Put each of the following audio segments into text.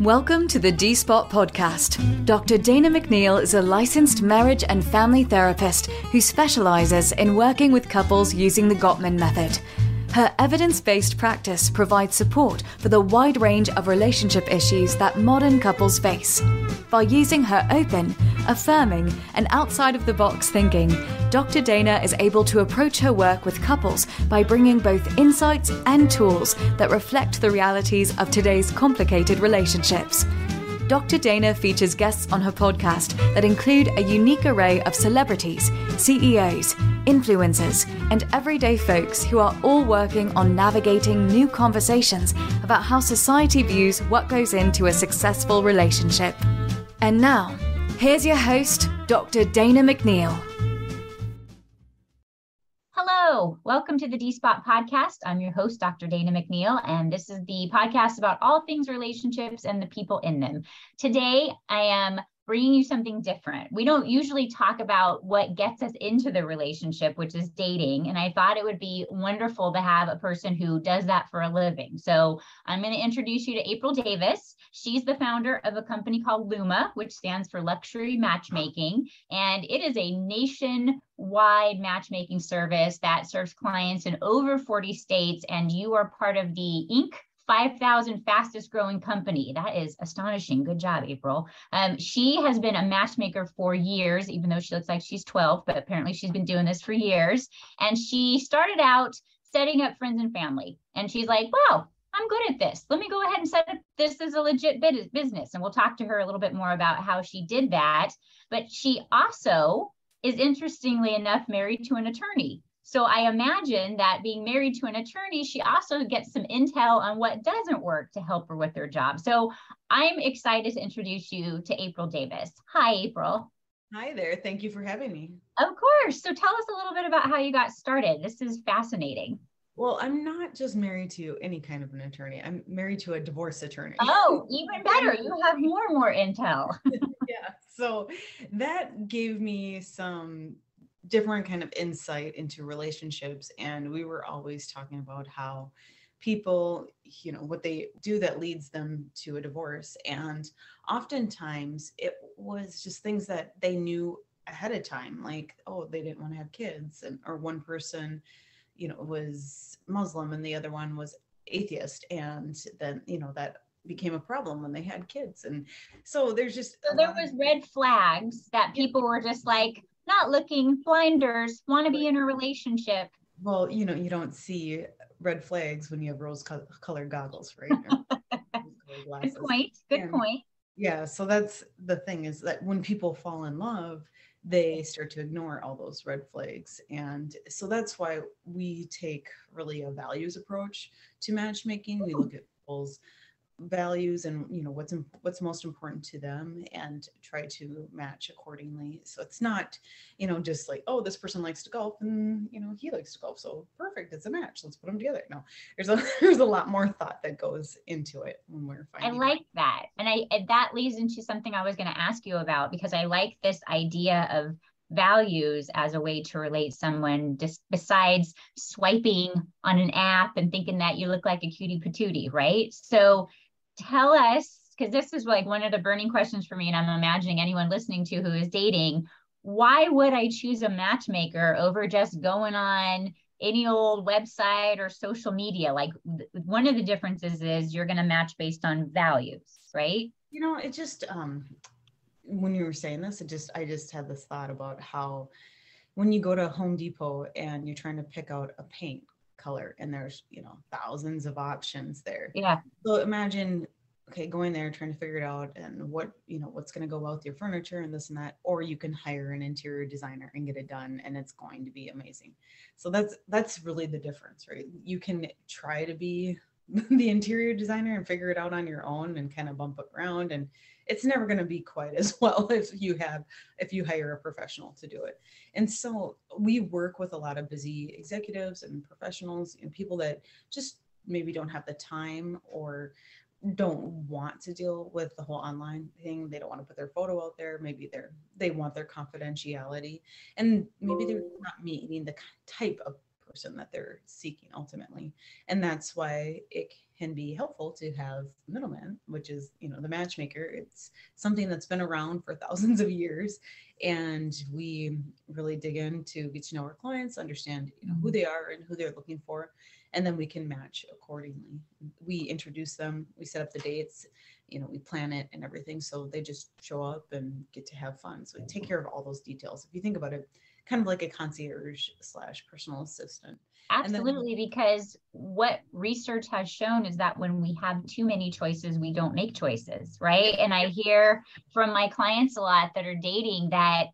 Welcome to the D Spot podcast. Dr. Dana McNeil is a licensed marriage and family therapist who specializes in working with couples using the Gottman method. Her evidence based practice provides support for the wide range of relationship issues that modern couples face. By using her open, affirming, and outside of the box thinking, Dr. Dana is able to approach her work with couples by bringing both insights and tools that reflect the realities of today's complicated relationships. Dr. Dana features guests on her podcast that include a unique array of celebrities, CEOs, influencers, and everyday folks who are all working on navigating new conversations about how society views what goes into a successful relationship. And now, here's your host, Dr. Dana McNeil. Hello, welcome to the D Spot podcast. I'm your host, Dr. Dana McNeil, and this is the podcast about all things relationships and the people in them. Today, I am bringing you something different. We don't usually talk about what gets us into the relationship, which is dating. And I thought it would be wonderful to have a person who does that for a living. So I'm going to introduce you to April Davis. She's the founder of a company called Luma, which stands for Luxury Matchmaking. And it is a nationwide matchmaking service that serves clients in over 40 states. And you are part of the Inc. 5,000 fastest growing company. That is astonishing. Good job, April. Um, she has been a matchmaker for years, even though she looks like she's 12, but apparently she's been doing this for years. And she started out setting up friends and family. And she's like, wow, I'm good at this. Let me go ahead and set up this as a legit business. And we'll talk to her a little bit more about how she did that. But she also is interestingly enough married to an attorney. So I imagine that being married to an attorney, she also gets some intel on what doesn't work to help her with her job. So I'm excited to introduce you to April Davis. Hi, April. Hi there. Thank you for having me. Of course. So tell us a little bit about how you got started. This is fascinating. Well, I'm not just married to any kind of an attorney. I'm married to a divorce attorney. Oh, even better. You have more and more intel. yeah. So that gave me some different kind of insight into relationships and we were always talking about how people you know what they do that leads them to a divorce and oftentimes it was just things that they knew ahead of time like oh they didn't want to have kids and or one person you know was muslim and the other one was atheist and then you know that became a problem when they had kids and so there's just so there was red flags that people were just like not looking, blinders, want to be in a relationship. Well, you know, you don't see red flags when you have rose colored goggles, right? Good point. Good and, point. Yeah. So that's the thing is that when people fall in love, they start to ignore all those red flags. And so that's why we take really a values approach to matchmaking. We look at people's values and you know what's what's most important to them and try to match accordingly. So it's not you know just like oh this person likes to golf and you know he likes to golf so perfect it's a match let's put them together. No there's a there's a lot more thought that goes into it when we're finding i like that and i that leads into something i was going to ask you about because i like this idea of values as a way to relate someone just besides swiping on an app and thinking that you look like a cutie patootie right? So tell us because this is like one of the burning questions for me and i'm imagining anyone listening to who is dating why would i choose a matchmaker over just going on any old website or social media? Like one of the differences is you're going to match based on values right? You know it just um when you were saying this it just i just had this thought about how when you go to home depot and you're trying to pick out a paint color and there's you know thousands of options there. Yeah. So imagine okay going there trying to figure it out and what you know what's going to go well with your furniture and this and that or you can hire an interior designer and get it done and it's going to be amazing. So that's that's really the difference right? You can try to be the interior designer and figure it out on your own and kind of bump it around and it's never going to be quite as well if you have if you hire a professional to do it. And so we work with a lot of busy executives and professionals and people that just maybe don't have the time or don't want to deal with the whole online thing. They don't want to put their photo out there. Maybe they're they want their confidentiality. And maybe they're not meeting the type of person that they're seeking ultimately. And that's why it can be helpful to have middleman, which is, you know, the matchmaker. It's something that's been around for thousands of years. And we really dig in to get to know our clients, understand you know, who mm-hmm. they are and who they're looking for. And then we can match accordingly. We introduce them, we set up the dates, you know, we plan it and everything. So they just show up and get to have fun. So we take care of all those details. If you think about it, kind of like a concierge slash personal assistant. Absolutely, then, because what research has shown is that when we have too many choices, we don't make choices, right? And I hear from my clients a lot that are dating that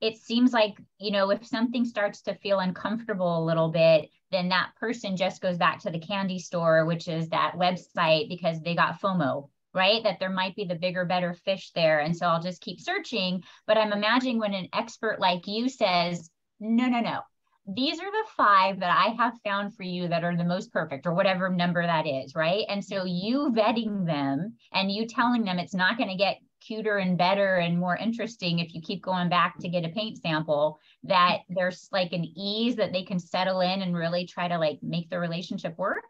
it seems like, you know, if something starts to feel uncomfortable a little bit, then that person just goes back to the candy store, which is that website because they got FOMO, right? That there might be the bigger, better fish there. And so I'll just keep searching. But I'm imagining when an expert like you says, no, no, no, these are the five that I have found for you that are the most perfect, or whatever number that is, right? And so you vetting them and you telling them it's not going to get cuter and better and more interesting if you keep going back to get a paint sample, that there's like an ease that they can settle in and really try to like make the relationship work.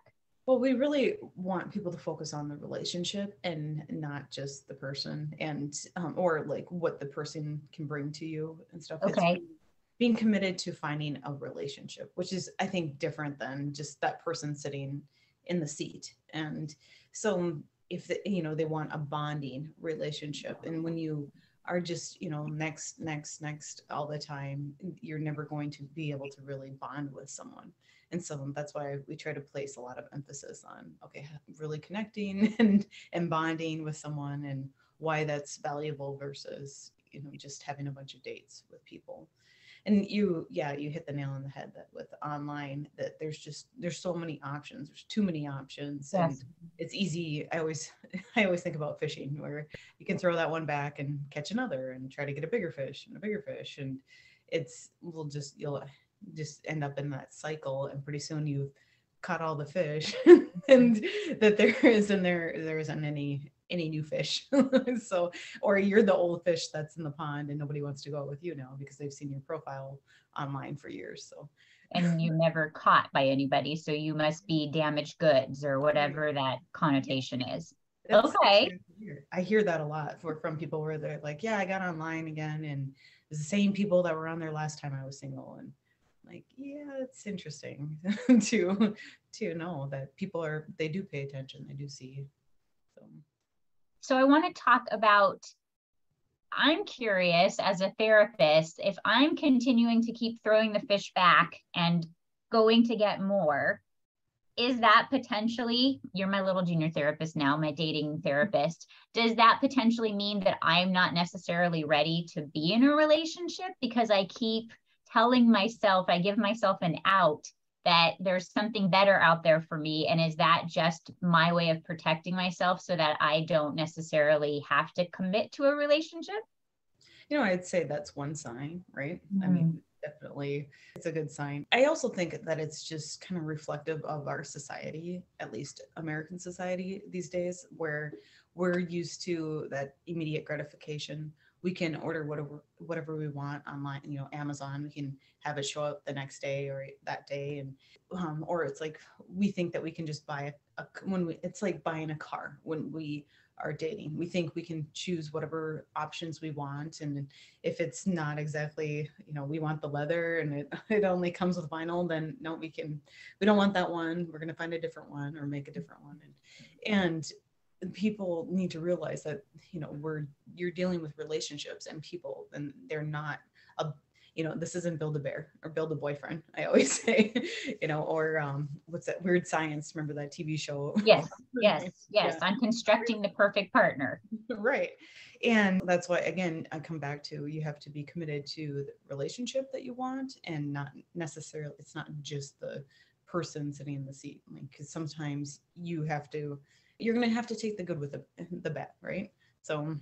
Well, we really want people to focus on the relationship and not just the person and um, or like what the person can bring to you and stuff. Okay. It's being committed to finding a relationship, which is I think different than just that person sitting in the seat. And so if the, you know they want a bonding relationship and when you are just you know next next next all the time you're never going to be able to really bond with someone. And so that's why we try to place a lot of emphasis on okay really connecting and and bonding with someone and why that's valuable versus you know just having a bunch of dates with people and you yeah you hit the nail on the head that with online that there's just there's so many options. There's too many options. Yes. and it's easy. I always i always think about fishing where you can throw that one back and catch another and try to get a bigger fish and a bigger fish. And it's we'll just you'll just end up in that cycle. And pretty soon you've caught all the fish and that there isn't there there isn't any any new fish. So or you're the old fish that's in the pond and nobody wants to go out with you now because they've seen your profile online for years so. And you never caught by anybody so you must be damaged goods or whatever that connotation is. That's okay. i hear that a lot for, from people where they're like yeah i got online again and it's the same people that were on there last time i was single and like yeah it's interesting to to know that people are they do pay attention they do see so so i want to talk about i'm curious as a therapist if i'm continuing to keep throwing the fish back and going to get more is that potentially you're my little junior therapist now my dating therapist does that potentially mean that i'm not necessarily ready to be in a relationship? Because i keep telling myself, I give myself an out that there's something better out there for me. And is that just my way of protecting myself so that I don't necessarily have to commit to a relationship? You know, I'd say that's one sign, right? Mm-hmm. I mean, definitely it's a good sign. I also think that it's just kind of reflective of our society, at least American society these days, where we're used to that immediate gratification we can order whatever whatever we want online you know amazon we can have it show up the next day or that day and um, or it's like we think that we can just buy a, a when we it's like buying a car when we are dating. We think we can choose whatever options we want and if it's not exactly you know we want the leather and it, it only comes with vinyl then no we can we don't want that one. We're going to find a different one or make a different one and and people need to realize that you know we're you're dealing with relationships and people and they're not a you know this isn't build a bear or build a boyfriend i always say you know or um what's that weird science remember that tv show yes yes yes yeah. i'm constructing the perfect partner right and that's why again i come back to you have to be committed to the relationship that you want and not necessarily it's not just the person sitting in the seat like because sometimes you have to you're going to have to take the good with the, the bad, right? So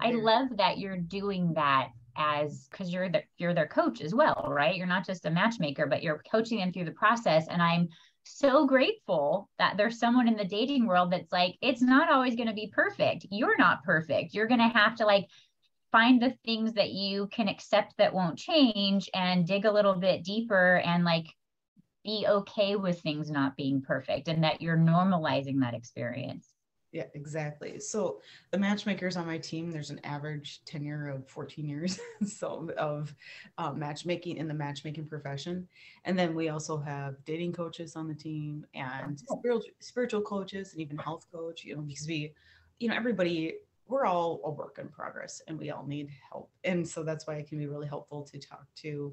I love that you're doing that as because you're the you're their coach as well, right? You're not just a matchmaker, but you're coaching them through the process. And I'm so grateful that there's someone in the dating world that's like, it's not always going to be perfect. You're not perfect. You're going to have to like find the things that you can accept that won't change and dig a little bit deeper and like be okay with things not being perfect and that you're normalizing that experience. Yeah, exactly. So the matchmakers on my team, there's an average tenure of 14 years so of uh, matchmaking in the matchmaking profession. And then we also have dating coaches on the team and spiritual, spiritual coaches and even health coach, you know, because we, you know, everybody, we're all a work in progress and we all need help. And so that's why it can be really helpful to talk to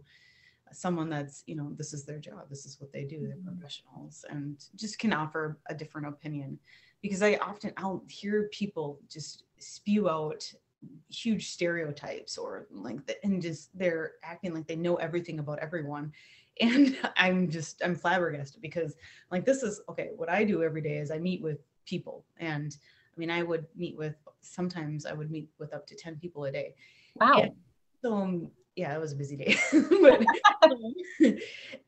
someone that's you know this is their job this is what they do they're mm-hmm. professionals and just can offer a different opinion. Because I often I'll hear people just spew out huge stereotypes or like the, and just they're acting like they know everything about everyone. And i'm just i'm flabbergasted because like this is okay what i do every day is i meet with people. And i mean i would meet with sometimes i would meet with up to 10 people a day. Wow. And so um, yeah, it was a busy day. but, um,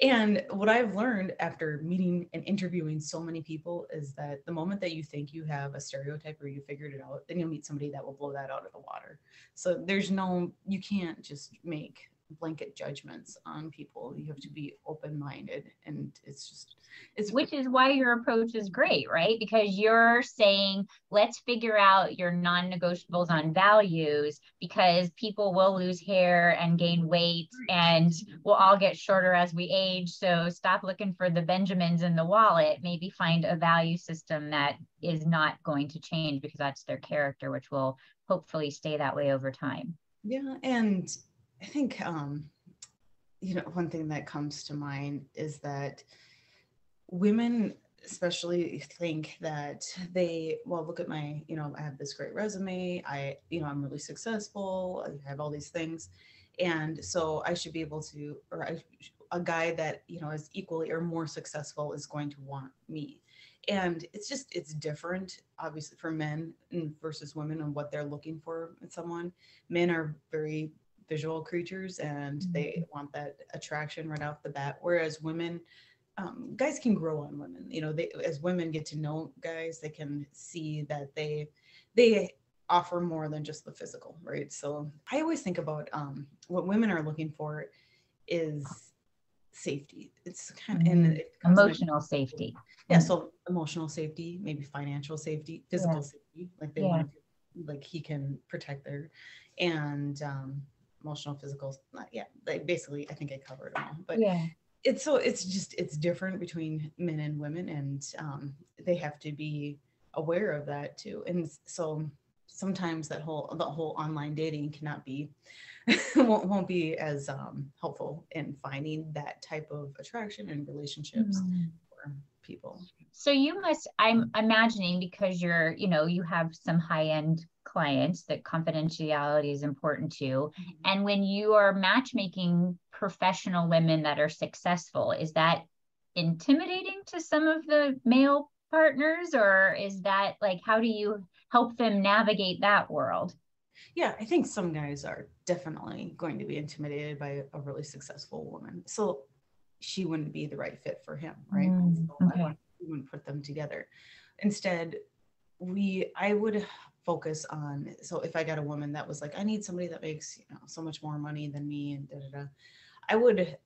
and what I've learned after meeting and interviewing so many people is that the moment that you think you have a stereotype or you figured it out, then you'll meet somebody that will blow that out of the water. So there's no, you can't just make blanket judgments on people. You have to be open minded, and it's just it's which is why your approach is great, right? Because you're saying let's figure out your non-negotiables on values because people will lose hair and gain weight, and we'll all get shorter as we age. So stop looking for the Benjamins in the wallet. Maybe find a value system that is not going to change because that's their character, which will hopefully stay that way over time. Yeah, and I think, um, you know, one thing that comes to mind is that women especially think that they well look at my you know i have this great resume. I you know i'm really successful. I have all these things. And so i should be able to or I, a guy that you know is equally or more successful is going to want me. And it's just it's different obviously for men versus women and what they're looking for in someone. Men are very visual creatures and mm-hmm. they want that attraction right off the bat. Whereas women, um, guys can grow on women. You know, they as women get to know guys, they can see that they they offer more than just the physical, right? So I always think about um, what women are looking for is safety. It's kind of mm-hmm. it emotional safety. Yeah, so emotional safety, maybe financial safety, physical yeah. safety, like they yeah. want to, like he can protect their and um emotional, physical. Yeah, like basically, I think I covered them all. But yeah, it's so it's just it's different between men and women, and um, they have to be aware of that too. And so sometimes that whole the whole online dating cannot be won't, won't be as um, helpful in finding that type of attraction and relationships mm-hmm. for people so you must i'm imagining because you're you know you have some high end clients that confidentiality is important to. Mm-hmm. And when you are matchmaking professional women that are successful, is that intimidating to some of the male partners or is that like how do you help them navigate that world? Yeah, I think some guys are definitely going to be intimidated by a really successful woman. So she wouldn't be the right fit for him, right? Mm, so okay. I wouldn't put them together. Instead, we I would focus on so if i got a woman that was like i need somebody that makes you know so much more money than me and da da da i would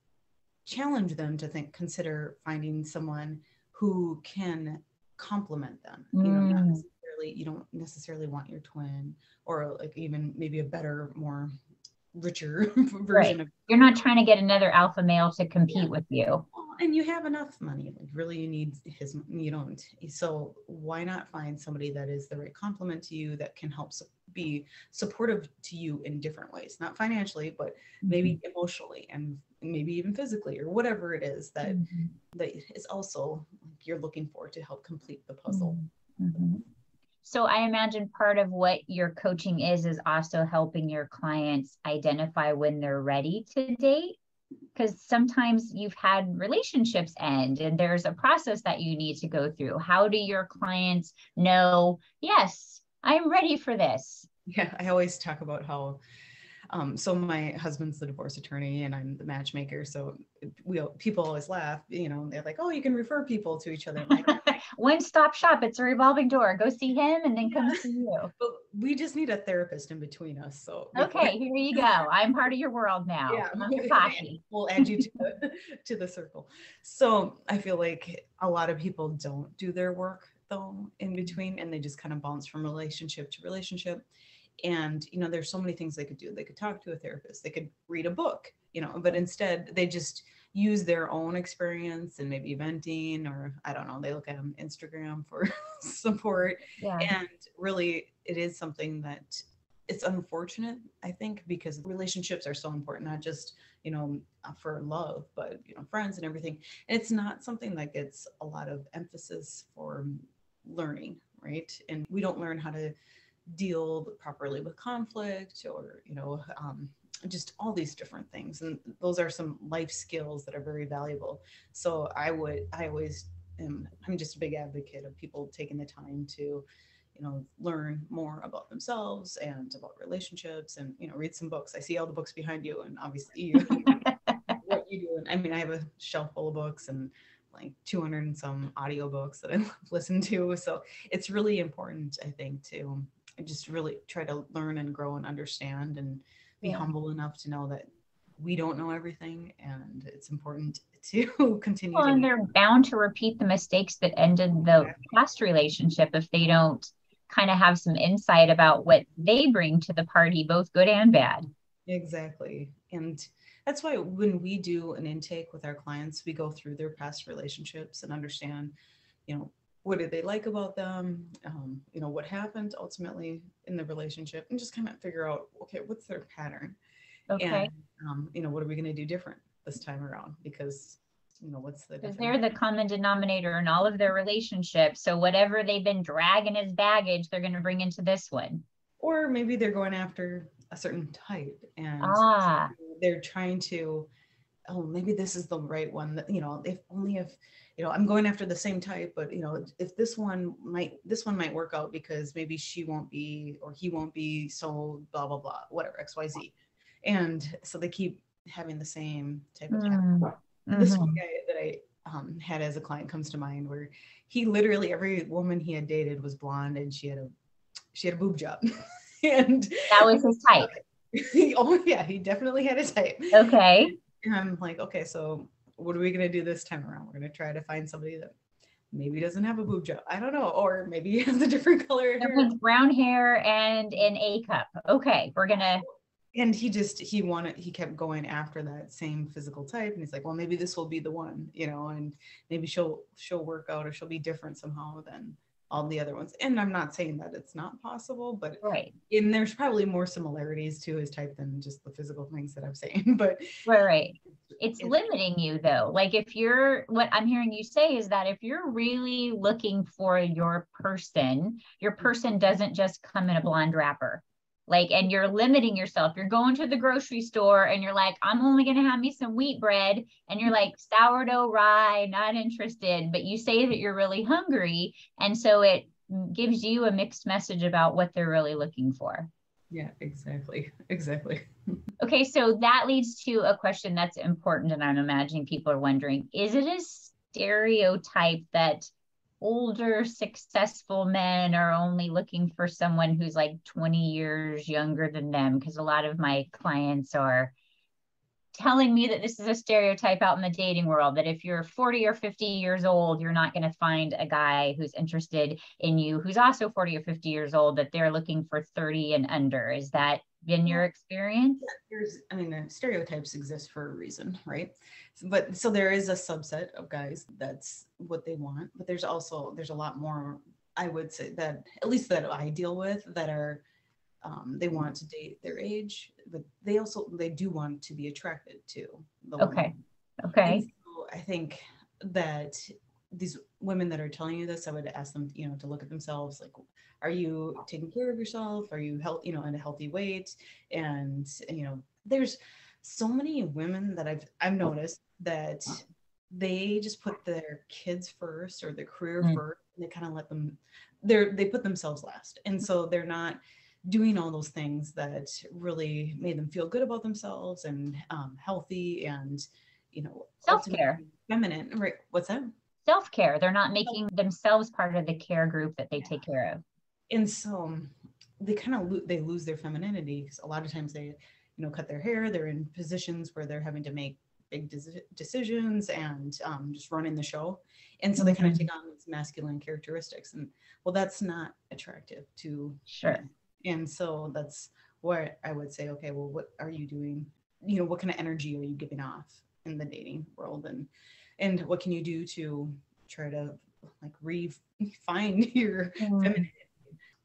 challenge them to think consider finding someone who can complement them mm. you know not mm. necessarily you don't necessarily want your twin or like even maybe a better more richer version right. of you're not trying to get another alpha male to compete yeah. with you and you have enough money like really you need his you don't so why not find somebody that is the right complement to you that can help be supportive to you in different ways not financially but maybe mm-hmm. emotionally and maybe even physically or whatever it is that mm-hmm. that is also you're looking for to help complete the puzzle mm-hmm. So I imagine part of what your coaching is is also helping your clients identify when they're ready to date because sometimes you've had relationships end and there's a process that you need to go through. How do your clients know, yes, I'm ready for this? Yeah, I always talk about how um, so my husband's the divorce attorney and I'm the matchmaker. So we people always laugh, you know, they're like, oh, you can refer people to each other. Like, one stop shop. It's a revolving door. Go see him and then come see you. But we just need a therapist in between us. So okay, here you go. I'm part of your world now. Yeah, We'll add you to the, to the circle. So I feel like a lot of people don't do their work though in mm-hmm. between, and they just kind of bounce from relationship to relationship. And you know, there's so many things they could do. They could talk to a therapist. They could read a book. You know, but instead they just use their own experience and maybe venting or I don't know, they look at Instagram for support. Yeah. And really it is something that it's unfortunate, I think, because relationships are so important, not just, you know, uh, for love, but, you know, friends and everything. And it's not something that gets a lot of emphasis for learning, right? And we don't learn how to deal properly with conflict or, you know, um, just all these different things and those are some life skills that are very valuable. So i would i always am i'm just a big advocate of people taking the time to you know learn more about themselves and about relationships and you know read some books. I see all the books behind you and obviously you what you do and i mean i have a shelf full of books and like 200 and some audiobooks that i listen to. So it's really important i think to just really try to learn and grow and understand and be yeah. humble enough to know that we don't know everything and it's important to continue well, to and they're bound to repeat the mistakes that ended the past relationship if they don't kind of have some insight about what they bring to the party both good and bad. Exactly. And that's why when we do an intake with our clients we go through their past relationships and understand you know what did they like about them um, you know what happened ultimately in the relationship and just kind of figure out okay what's their pattern? Okay. And um, you know what are we going to do different this time around? Because you know what's the because they're the common denominator in all of their relationships so whatever they've been dragging as baggage they're going to bring into this one. Or maybe they're going after a certain type and ah. they're trying to oh maybe this is the right one that you know if only if you know i'm going after the same type but you know if this one might this one might work out because maybe she won't be or he won't be so blah blah blah whatever xyz and so they keep having the same type of mm-hmm. this one guy that i um, had as a client comes to mind where he literally every woman he had dated was blonde and she had a she had a boob job. And that was his type. Oh yeah he definitely had a type. Okay and i'm like okay so what are we going to do this time around? We're going to try to find somebody that maybe doesn't have a boob job. I don't know. Or maybe has a different color hair. brown hair and an A cup. Okay. We're going to. And he just, he wanted, he kept going after that same physical type. And he's like, well, maybe this will be the one, you know, and maybe she'll, she'll work out or she'll be different somehow than all the other ones. And I'm not saying that it's not possible, but right. And there's probably more similarities to his type than just the physical things that I'm saying. But right, right. It's, it's limiting you though. Like if you're what I'm hearing you say is that if you're really looking for your person, your mm-hmm. person doesn't just come in a blonde wrapper like and you're limiting yourself. You're going to the grocery store and you're like i'm only going to have me some wheat bread. And you're like sourdough rye not interested. But you say that you're really hungry and so it gives you a mixed message about what they're really looking for. Yeah exactly. Exactly. Okay so that leads to a question that's important and i'm imagining people are wondering is it a stereotype that older successful men are only looking for someone who's like 20 years younger than them because a lot of my clients are telling me that this is a stereotype out in the dating world that if you're 40 or 50 years old you're not going to find a guy who's interested in you who's also 40 or 50 years old that they're looking for 30 and under. Is that been your experience? Yeah, there's i mean stereotypes exist for a reason right? But so there is a subset of guys that's what they want but there's also there's a lot more i would say that at least that i deal with that are um, they want to date their age but they also they do want to be attracted to the okay woman. okay so i think that these women that are telling you this i would ask them you know to look at themselves like are you taking care of yourself? Are you health you know in a healthy weight? And you know there's so many women that I've I've noticed that they just put their kids first or their career mm. first and they kind of let them they're they put themselves last. And so they're not doing all those things that really made them feel good about themselves and um, healthy and you know self-care. feminine right what's that self-care. They're not making themselves part of the care group that they Yeah. take care of. And so um, they kind of lo- they lose their femininity because a lot of times they you know cut their hair they're in positions where they're having to make big deci- decisions and um, just running the show. And so they kind of take on these masculine characteristics and well that's not attractive to sure. men. and so that's where i would say okay well what are you doing? You know what kind of energy are you giving off in the dating world? And and what can you do to try to like refine your mm-hmm. femininity?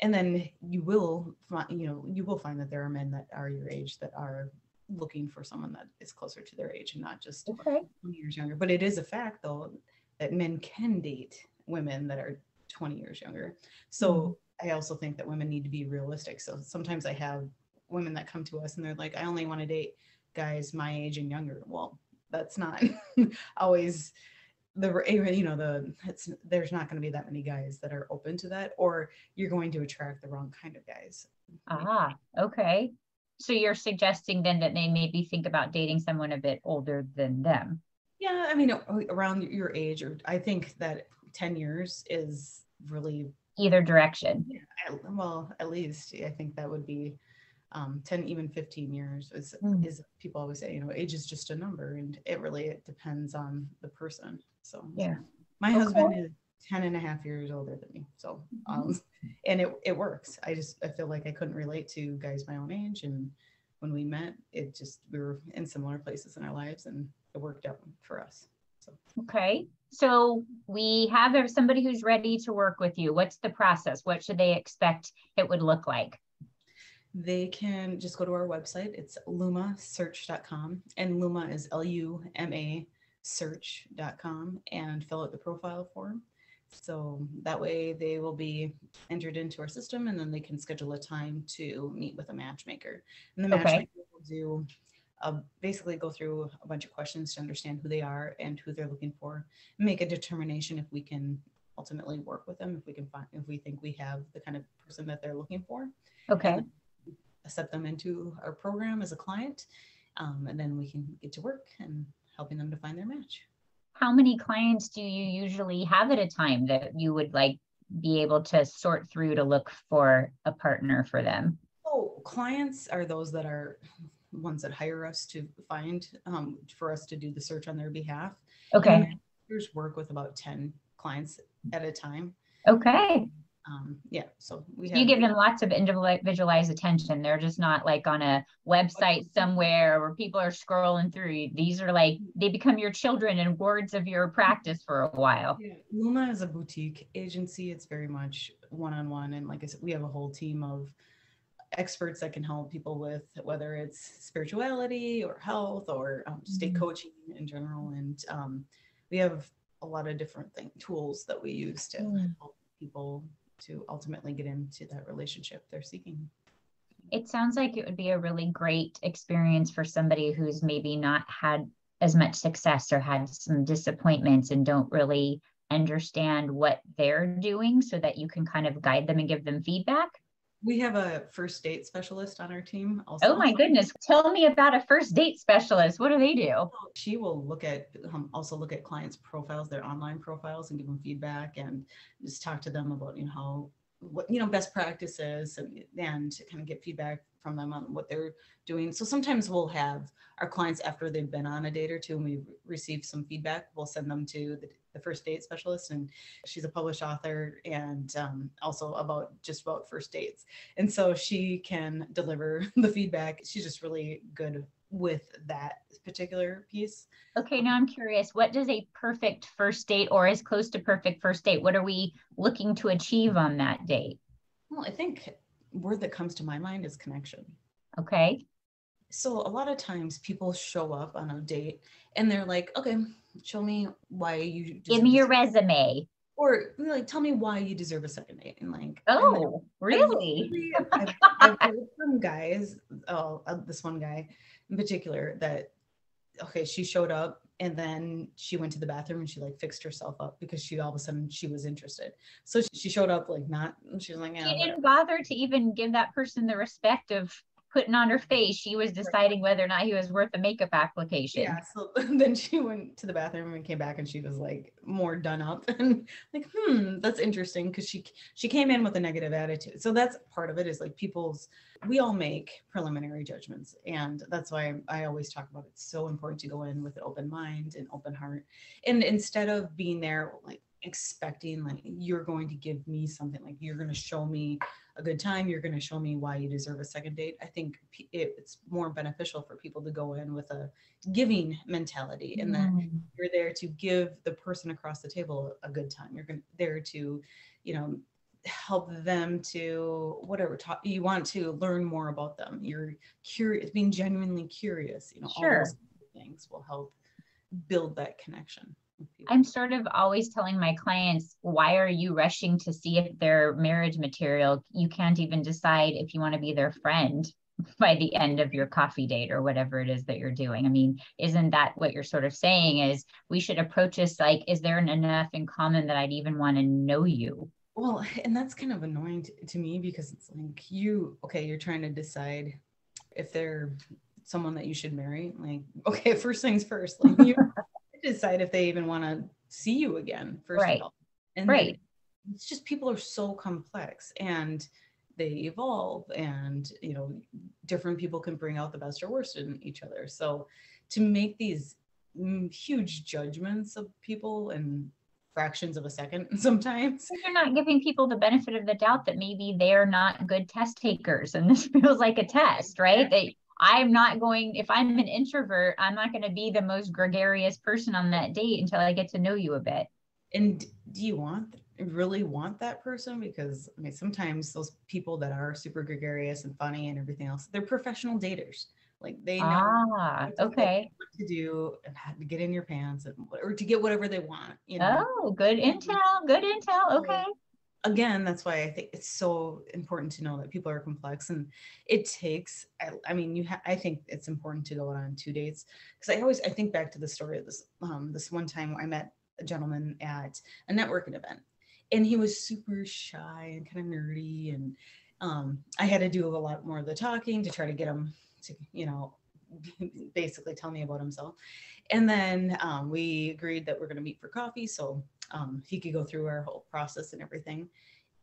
And then you will find you know you will find that there are men that are your age that are looking for someone that is closer to their age and not just okay. 20 years younger. But it is a fact though that men can date women that are 20 years younger. So mm-hmm. i also think that women need to be realistic. So sometimes i have women that come to us and they're like i only want to date guys my age and younger. Well that's not always the you know the it's there's not going to be that many guys that are open to that or you're going to attract the wrong kind of guys. Ah okay. So you're suggesting then that they maybe think about dating someone a bit older than them? Yeah i mean around your age or i think that 10 years is really either direction. Yeah well at least i think that would be um 10 even 15 years is, Mm. is people always say you know age is just a number and it really it depends on the person so Yeah. my Okay. husband is 10 and a half years older than me so um and it, it works i just i feel like i couldn't relate to guys my own age and when we met it just we were in similar places in our lives and it worked out for us so Okay. So we have somebody who's ready to work with you. What's the process? What should they expect it would look like? They can just go to our website. It's lumasearch.com and Luma is L U M A search.com and fill out the profile form. So that way they will be entered into our system and then they can schedule a time to meet with a matchmaker. And the Okay. matchmaker will do uh, basically go through a bunch of questions to understand who they are and who they're looking for, make a determination if we can ultimately work with them, if we can find, if we think we have the kind of person that they're looking for Okay. Accept them into our program as a client. Um, and then we can get to work and helping them to find their match. How many clients do you usually have at a time that you would like be able to sort through to look for a partner for them? Oh, clients are those that are ones that hire us to find um, for us to do the search on their behalf. And Okay. managers work with about 10 clients at a time. Okay. Um, yeah, so we have You give them lots of individualized attention. They're just not like on a website somewhere where people are scrolling through. These are like they become your children and wards of your practice for a while. Yeah, Luma is a boutique agency. It's very much one on one. And like I said, we have a whole team of experts that can help people with whether it's spirituality or health or um, state Mhm. coaching in general. And um, we have a lot of different thing, tools that we use to Mm. help people to ultimately get into that relationship they're seeking. It sounds like it would be a really great experience for somebody who's maybe not had as much success or had some disappointments and don't really understand what they're doing so that you can kind of guide them and give them feedback. We have a first date specialist on our team. Also. Oh my goodness. Tell me about a first date specialist. What do they do? she will look at um, also look at clients profiles their online profiles and give them feedback and just talk to them about you know how what you know best practices and and kind of get feedback from them on what they're doing so sometimes we'll have our clients after they've been on a date or two and we've received some feedback we'll send them to the, the first date specialist and she's a published author and um, also about just about first dates and so she can deliver the feedback she's just really good with that particular piece. Okay, now I'm curious. What does a perfect first date or as close to perfect first date? What are we looking to achieve on that date? Well, I think word that comes to my mind is connection. Okay. So a lot of times people show up on a date and they're like, okay, show me why you Give me your second-" resume. or like tell me why you deserve a second date. And like Oh, really? I've, I've heard from guys, oh, uh, this one guy in particular, that okay, she showed up and then she went to the bathroom and she like fixed herself up because she all of a sudden she was interested. So she showed up like not, she was like, yeah, She didn't bother to even give that person the respect of putting on her face, she was deciding whether or not he was worth a makeup application. Yeah. So then she went to the bathroom and came back and she was like more done up and like, hmm, that's interesting because she she came in with a negative attitude. So that's part of it is like people's we all make preliminary judgments and that's why I, I always talk about it's so important to go in with an open mind and open heart and instead of being there like expecting like you're going to give me something like you're going to show me a good time you're going to show me why you deserve a second date i think it's more beneficial for people to go in with a giving mentality and then mm. you're there to give the person across the table a good time you're going there to you know help them to whatever talk, you want to learn more about them you're curious being genuinely curious you know sure. all those things will help build that connection I'm sort of always telling my clients, why are you rushing to see if they're marriage material? You can't even decide if you want to be their friend by the end of your coffee date or whatever it is that you're doing. I mean, isn't that what you're sort of saying is we should approach this like, is there enough in common that I'd even want to know you? Well, and that's kind of annoying to, to me because it's like you, okay, you're trying to decide if they're someone that you should marry. Like, okay, first things first, like you decide if they even want to see you again first right. of all. And right. it's just people are so complex and they evolve and you know different people can bring out the best or worst in each other. So to make these mm, huge judgments of people and fractions of a second sometimes. You're not giving people the benefit of the doubt that maybe they're not good test takers and this feels like a test right? They I'm not going, if I'm an introvert, I'm not going to be the most gregarious person on that date until I get to know you a bit. And do you want, really want that person? Because I mean, sometimes those people that are super gregarious and funny and everything else, they're professional daters. Like they know ah, what okay. what to do and how to get in your pants and, or to get whatever they want. You know? Oh, good intel. Good intel. Okay again that's why i think it's so important to know that people are complex and it takes i, I mean you ha- i think it's important to go on two dates because i always i think back to the story of this um this one time i met a gentleman at a networking event and he was super shy and kind of nerdy and um i had to do a lot more of the talking to try to get him to you know basically tell me about himself and then um, we agreed that we're going to meet for coffee so um, he could go through our whole process and everything.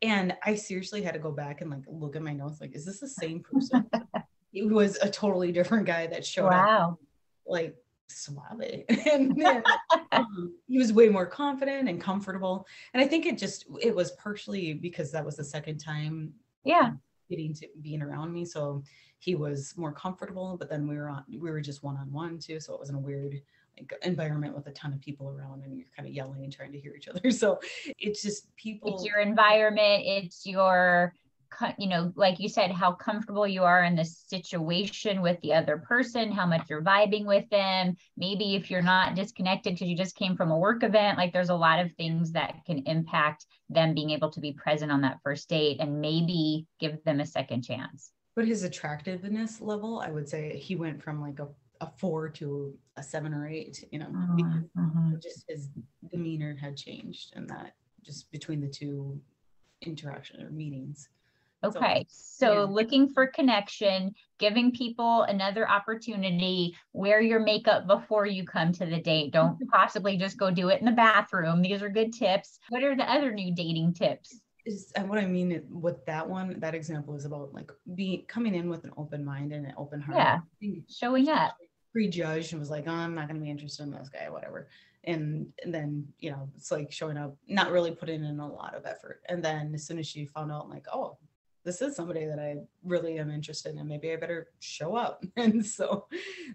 And I seriously had to go back and like look at my notes, like, is this the same person? it was a totally different guy that showed wow. up, like suave, and then, um, he was way more confident and comfortable. And I think it just it was partially because that was the second time, yeah, getting to being around me, so he was more comfortable. But then we were on, we were just one on one too, so it wasn't a weird like environment with a ton of people around and you're kind of yelling and trying to hear each other. So it's just people. It's your environment. It's your, you know, like you said, how comfortable you are in the situation with the other person, how much you're vibing with them. Maybe if you're not disconnected because you just came from a work event, like there's a lot of things that can impact them being able to be present on that first date and maybe give them a second chance. But his attractiveness level, I would say he went from like a a four to a seven or eight, you know, uh-huh. just his demeanor had changed and that just between the two interaction or meetings. Okay. So, yeah. looking for connection, giving people another opportunity, wear your makeup before you come to the date. Don't possibly just go do it in the bathroom. These are good tips. What are the other new dating tips? Is and what I mean with that one, that example is about like being coming in with an open mind and an open heart. Yeah. Showing up prejudged and was like, oh, I'm not going to be interested in this guy, whatever. And, and then, you know, it's like showing up, not really putting in a lot of effort. And then as soon as she found out, I'm like, oh, this is somebody that I really am interested in, maybe I better show up. And so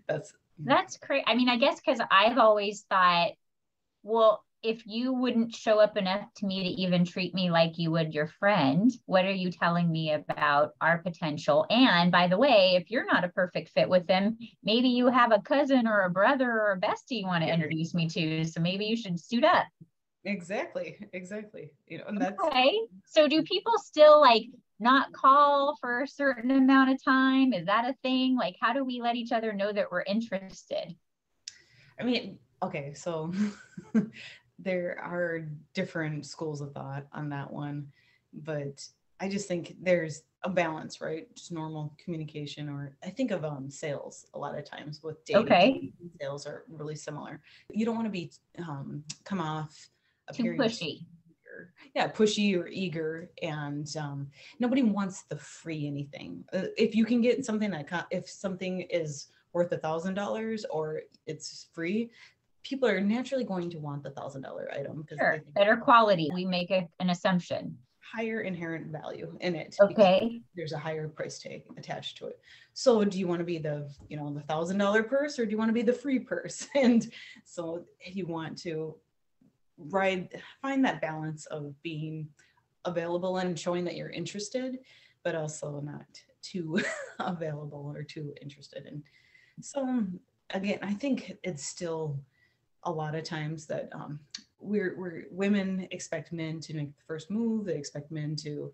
that's, that's crazy. I mean, I guess because I've always thought, well, if you wouldn't show up enough to me to even treat me like you would your friend, what are you telling me about our potential? And by the way, if you're not a perfect fit with them, maybe you have a cousin or a brother or a bestie you want to introduce me to. So maybe you should suit up. Exactly. Exactly. You know, and that's okay. So do people still like not call for a certain amount of time? Is that a thing? Like, how do we let each other know that we're interested? I mean, okay, so there are different schools of thought on that one, but I just think there's a balance, right? Just normal communication, or I think of um, sales a lot of times with dating. Okay. Sales are really similar. You don't want to be um, come off too pushy. Eager. Yeah, pushy or eager, and um, nobody wants the free anything. Uh, if you can get something that if something is worth a thousand dollars or it's free, people are naturally going to want the thousand dollar item because sure. better quality. We make a, an assumption higher inherent value in it. Okay. There's a higher price tag attached to it. So do you want to be the, you know, the thousand dollar purse or do you want to be the free purse? And so you want to ride, find that balance of being available and showing that you're interested, but also not too available or too interested. And so again, I think it's still a lot of times that um, we're, we're women expect men to make the first move. They expect men to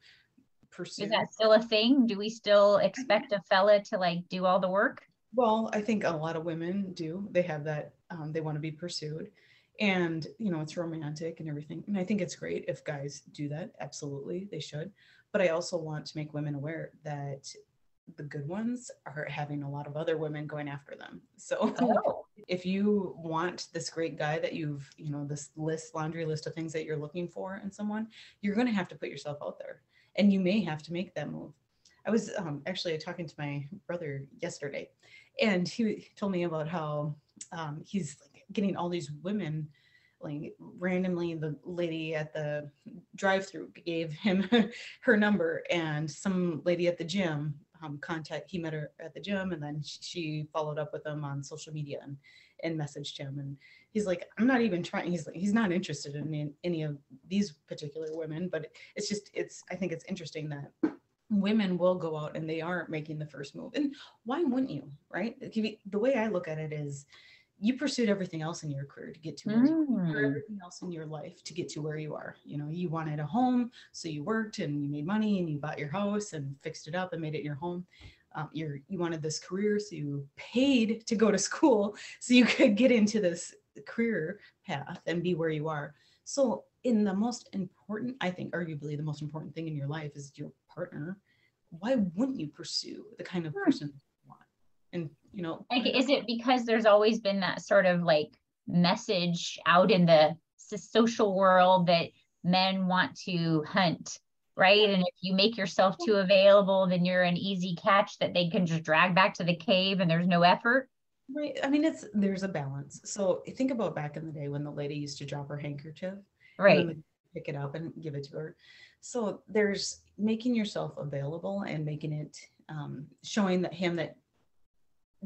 pursue. Is that still a thing? Do we still expect a fella to like do all the work? Well, I think a lot of women do. They have that. Um, they want to be pursued, and you know it's romantic and everything. And I think it's great if guys do that. Absolutely, they should. But I also want to make women aware that the good ones are having a lot of other women going after them. So oh. if you want this great guy that you've, you know, this list, laundry list of things that you're looking for in someone, you're going to have to put yourself out there and you may have to make that move. I was um, actually talking to my brother yesterday and he told me about how um, he's getting all these women like randomly the lady at the drive-through gave him her number and some lady at the gym um, contact. He met her at the gym, and then she followed up with him on social media and and messaged him. And he's like, I'm not even trying. He's like, he's not interested in, in any of these particular women, but it's just it's. I think it's interesting that women will go out and they aren't making the first move. And why wouldn't you? Right? The way I look at it is you pursued everything else in your career to get to where you, mm. everything else in your life to get to where you are. You know, you wanted a home, so you worked and you made money and you bought your house and fixed it up and made it your home. Um, you're you wanted this career, so you paid to go to school so you could get into this career path and be where you are. So, in the most important, I think, arguably the most important thing in your life is your partner. Why wouldn't you pursue the kind of hmm. person you want? And you know like is it because there's always been that sort of like message out in the social world that men want to hunt right? And if you make yourself too available then you're an easy catch that they can just drag back to the cave and there's no effort? Right. I mean it's there's a balance. So think about back in the day when the lady used to drop her handkerchief right. pick it up and give it to her. So there's making yourself available and making it um, showing that him that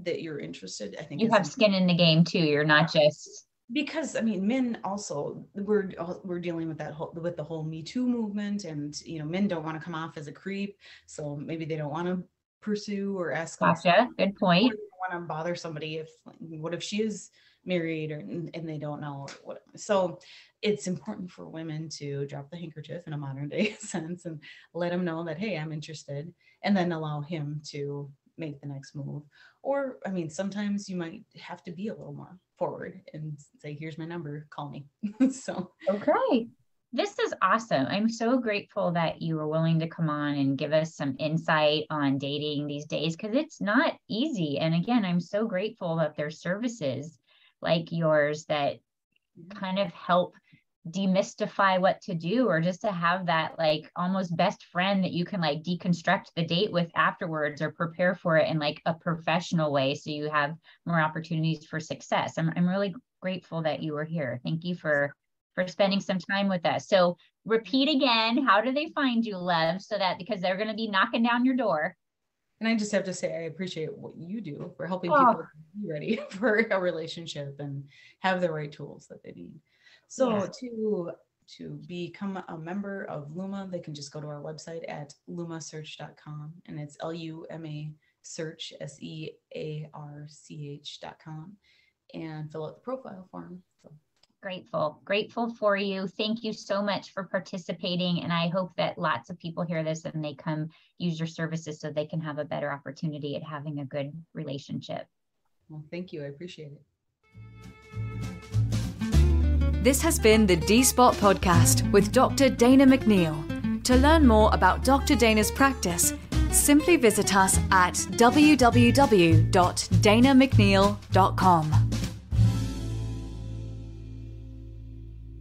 that you're interested. I think you have skin in the game too. You're not just because I mean, men also we're uh, we're dealing with that whole with the whole Me Too movement, and you know, men don't want to come off as a creep, so maybe they don't want to pursue or ask. Gotcha. Good point. Want to bother somebody if what if she is married or and they don't know what so it's important for women to drop the handkerchief in a modern day sense and let him know that hey i'm interested and then allow him to make the next move. Or, I mean, sometimes you might have to be a little more forward and say, here's my number, call me. so, okay. This is awesome. I'm so grateful that you were willing to come on and give us some insight on dating these days because it's not easy. And again, I'm so grateful that there's services like yours that kind of help demystify what to do or just to have that like almost best friend that you can like deconstruct the date with afterwards or prepare for it in like a professional way so you have more opportunities for success i'm, I'm really grateful that you were here thank you for for spending some time with us so repeat again how do they find you lev so that because they're going to be knocking down your door and I just have to say, I appreciate what you do for helping oh. people be ready for a relationship and have the right tools that they need. So yeah. to to become a member of Luma, they can just go to our website at lumasearch.com and it's L-U-M-A search S-E-A-R-C-H.com and fill out the profile form. So. Grateful grateful for you. Thank you so much for participating and i hope that lots of people hear this and they come use your services so they can have a better opportunity at having a good relationship. Well thank you. I appreciate it this has been the D Spot Podcast with Dr. Dana McNeil. To learn more about Dr. Dana's practice, simply visit us at www.danamcneil.com.